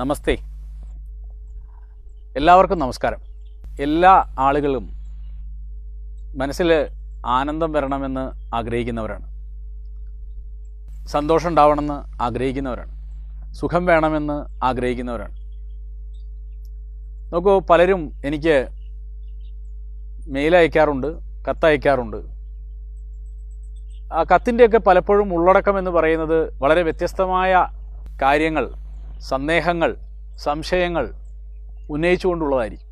നമസ്തേ. എല്ലാവർക്കും നമസ്കാരം. എല്ലാ ആളുകളും മനസ്സിൽ ആനന്ദം വരണമെന്ന് ആഗ്രഹിക്കുന്നവരാണ്. സന്തോഷം ഉണ്ടാവണമെന്ന് ആഗ്രഹിക്കുന്നവരാണ്. സുഖം വേണമെന്ന് ആഗ്രഹിക്കുന്നവരാണ്. നോക്കൂ പലരും എനിക്ക് മെയിൽ അയക്കാറുണ്ട് കത്തയക്കാറുണ്ട് ആ കത്തിന്റെയൊക്കെ പലപ്പോഴും ഉള്ളടക്കം എന്ന് പറയുന്നത് വളരെ വ്യത്യസ്തമായ കാര്യങ്ങൾ സന്ദേഹങ്ങൾ സംശയങ്ങൾ ഉന്നയിച്ചുകൊണ്ടുള്ളതായിരിക്കും.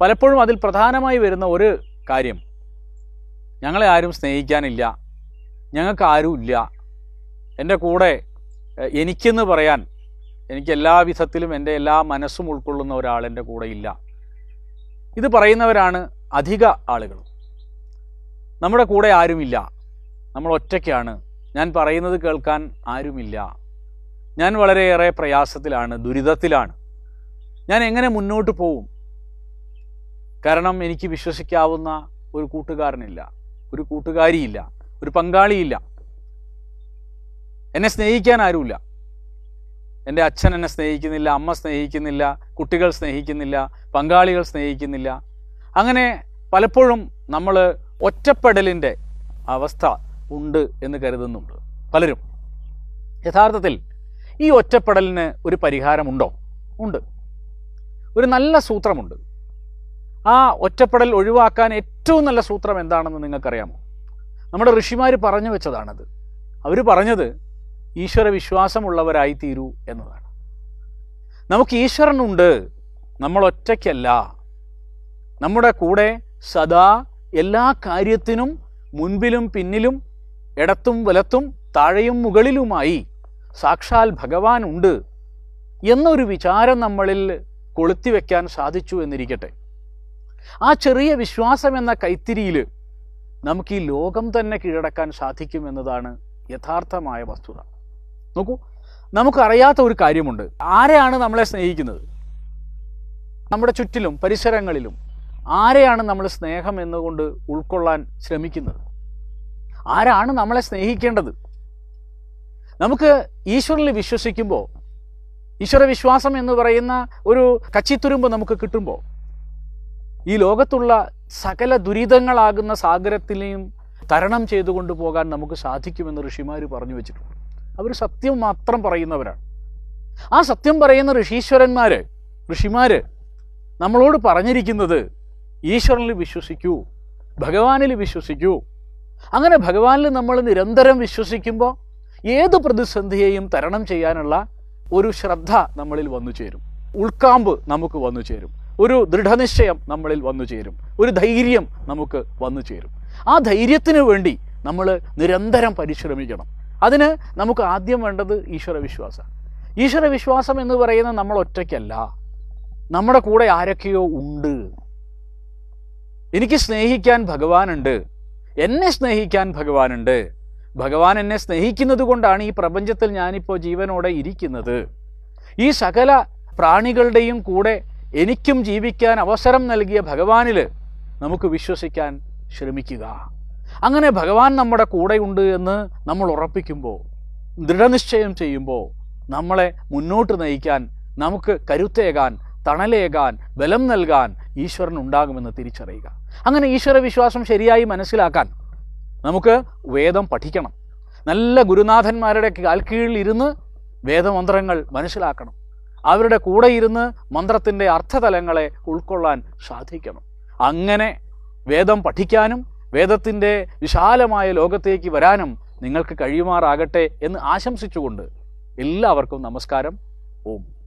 പലപ്പോഴും അതിൽ പ്രധാനമായി വരുന്ന ഒരു കാര്യം ഞങ്ങളെ ആരും സ്നേഹിക്കാനില്ല ഞങ്ങൾക്ക് ആരും ഇല്ല എന്റെ കൂടെ എനിക്കെന്ന് പറയാൻ എനിക്ക് എല്ലാ വിധത്തിലും എന്റെ എല്ലാ മനസ്സും ഉൾക്കൊള്ളുന്ന ഒരാൾ എന്റെ കൂടെ ഇല്ല. ഇത് പറയുന്നവരാണ് അധിക ആളുകൾ. നമ്മുടെ കൂടെ ആരുമില്ല. നമ്മൾ ഒറ്റയ്ക്കാണ്. ഞാൻ പറയുന്നത് കേൾക്കാൻ ആരുമില്ല. ഞാൻ വളരെയേറെ പ്രയാസത്തിലാണ് ദുരിതത്തിലാണ്. ഞാൻ എങ്ങനെ മുന്നോട്ട് പോവും? കാരണം എനിക്ക് വിശ്വസിക്കാവുന്ന ഒരു കൂട്ടുകാരനില്ല ഒരു കൂട്ടുകാരിയില്ല ഒരു പങ്കാളിയില്ല. എന്നെ സ്നേഹിക്കാൻ ആരുമില്ല. എന്റെ അച്ഛൻ എന്നെ സ്നേഹിക്കുന്നില്ല അമ്മ സ്നേഹിക്കുന്നില്ല കുട്ടികൾ സ്നേഹിക്കുന്നില്ല പങ്കാളികൾ സ്നേഹിക്കുന്നില്ല. അങ്ങനെ പലപ്പോഴും നമ്മൾ ഒറ്റപ്പെടലിന്റെ അവസ്ഥ ഉണ്ട് എന്ന് കരുതുന്നുണ്ട് പലരും. യഥാർത്ഥത്തിൽ ഈ ഒറ്റപ്പെടലിന് ഒരു പരിഹാരമുണ്ടോ? ഉണ്ട്. ഒരു നല്ല സൂത്രമുണ്ട്. ആ ഒറ്റപ്പെടൽ ഒഴിവാക്കാൻ ഏറ്റവും നല്ല സൂത്രം എന്താണെന്ന് നിങ്ങൾക്കറിയാമോ? നമ്മുടെ ഋഷിമാർ പറഞ്ഞു വെച്ചതാണത്. അവർ പറഞ്ഞത് ഈശ്വര വിശ്വാസമുള്ളവരായി തീരൂ എന്നതാണ്. നമുക്ക് ഈശ്വരനുണ്ട് നമ്മൾ ഒറ്റയ്ക്കല്ല. നമ്മുടെ കൂടെ സദാ എല്ലാ കാര്യത്തിനും മുൻപിലും പിന്നിലും ഇടത്തും വലത്തും താഴെയും മുകളിലുമായി സാക്ഷാൽ ഭഗവാൻ ഉണ്ട് എന്നൊരു വിചാരം നമ്മളിൽ കൊളുത്തിവെക്കാൻ സാധിച്ചു എന്നിരിക്കട്ടെ. ആ ചെറിയ വിശ്വാസം എന്ന കൈത്തിരിയിൽ നമുക്ക് ഈ ലോകം തന്നെ കീഴടക്കാൻ സാധിക്കും എന്നതാണ് യഥാർത്ഥമായ വസ്തുത. നോക്കൂ നമുക്കറിയാത്ത ഒരു കാര്യമുണ്ട്. ആരെയാണ് നമ്മളെ സ്നേഹിക്കുന്നത്? നമ്മുടെ ചുറ്റിലും പരിസരങ്ങളിലും ആരെയാണ് നമ്മൾ സ്നേഹം എന്നുകൊണ്ട് ഉൾക്കൊള്ളാൻ ശ്രമിക്കുന്നത്? ആരാണ് നമ്മളെ സ്നേഹിക്കേണ്ടത്? നമുക്ക് ഈശ്വരനിൽ വിശ്വസിക്കുമ്പോൾ ഈശ്വര വിശ്വാസം എന്ന് പറയുന്ന ഒരു കച്ചിത്തുരുമ്പ് നമുക്ക് കിട്ടുമ്പോൾ ഈ ലോകത്തുള്ള സകല ദുരിതങ്ങളാകുന്ന സാഗരത്തിലെയും തരണം ചെയ്തുകൊണ്ട് പോകാൻ നമുക്ക് സാധിക്കുമെന്ന് ഋഷിമാർ പറഞ്ഞു വെച്ചിട്ടുണ്ട്. അവർ സത്യം മാത്രം പറയുന്നവരാണ്. ആ സത്യം പറയുന്ന ഋഷീശ്വരന്മാർ ഋഷിമാർ നമ്മളോട് പറഞ്ഞിരിക്കുന്നത് ഈശ്വരനിൽ വിശ്വസിക്കൂ ഭഗവാനിൽ വിശ്വസിക്കൂ. അങ്ങനെ ഭഗവാനിൽ നമ്മൾ നിരന്തരം വിശ്വസിക്കുമ്പോൾ ഏത് പ്രതിസന്ധിയെയും തരണം ചെയ്യാനുള്ള ഒരു ശ്രദ്ധ നമ്മളിൽ വന്നു ചേരും. ഉൾക്കാമ്പ് നമുക്ക് വന്നു ചേരും. ഒരു ദൃഢനിശ്ചയം നമ്മളിൽ വന്നു ചേരും. ഒരു ധൈര്യം നമുക്ക് വന്നു ചേരും. ആ ധൈര്യത്തിന് വേണ്ടി നമ്മൾ നിരന്തരം പരിശ്രമിക്കണം. അതിന് നമുക്ക് ആദ്യം വേണ്ടത് ഈശ്വര ഈശ്വരവിശ്വാസം ഈശ്വര വിശ്വാസം എന്ന് പറയുന്നത് നമ്മൾ ഒറ്റയ്ക്കല്ല. നമ്മുടെ കൂടെ ആരൊക്കെയോ ഉണ്ട്. എനിക്ക് സ്നേഹിക്കാൻ ഭഗവാനുണ്ട്. എന്നെ സ്നേഹിക്കാൻ ഭഗവാനുണ്ട്. ഭഗവാൻ എന്നെ സ്നേഹിക്കുന്നത് കൊണ്ടാണ് ഈ പ്രപഞ്ചത്തിൽ ഞാനിപ്പോൾ ജീവനോടെ ഇരിക്കുന്നത്. ഈ സകല പ്രാണികളുടെയും കൂടെ എനിക്കും ജീവിക്കാൻ അവസരം നൽകിയ ഭഗവാനിൽ നമുക്ക് വിശ്വസിക്കാൻ ശ്രമിക്കുക. അങ്ങനെ ഭഗവാൻ നമ്മുടെ കൂടെയുണ്ട് എന്ന് നമ്മൾ ഉറപ്പിക്കുമ്പോൾ ദൃഢനിശ്ചയം ചെയ്യുമ്പോൾ നമ്മളെ മുന്നോട്ട് നയിക്കാൻ നമുക്ക് കരുത്തേകാൻ തണലേകാൻ ബലം നൽകാൻ ഈശ്വരൻ ഉണ്ടാകുമെന്ന് തിരിച്ചറിയുക. അങ്ങനെ ഈശ്വര വിശ്വാസം ശരിയായി മനസ്സിലാക്കാൻ നമുക്ക് വേദം പഠിക്കണം. നല്ല ഗുരുനാഥന്മാരുടെ കാൽക്കീഴിൽ ഇരുന്ന് വേദമന്ത്രങ്ങൾ മനസ്സിലാക്കണം. അവരുടെ കൂടെ ഇരുന്ന് മന്ത്രത്തിന്റെ അർത്ഥതലങ്ങളെ ഉൾക്കൊള്ളാൻ സാധിക്കണം. അങ്ങനെ വേദം പഠിക്കാനും വേദത്തിന്റെ വിശാലമായ ലോകത്തേക്ക് വരാനും നിങ്ങൾക്ക് കഴിയുമാറാകട്ടെ എന്ന് ആശംസിച്ചുകൊണ്ട് എല്ലാവർക്കും നമസ്കാരം. ഓം.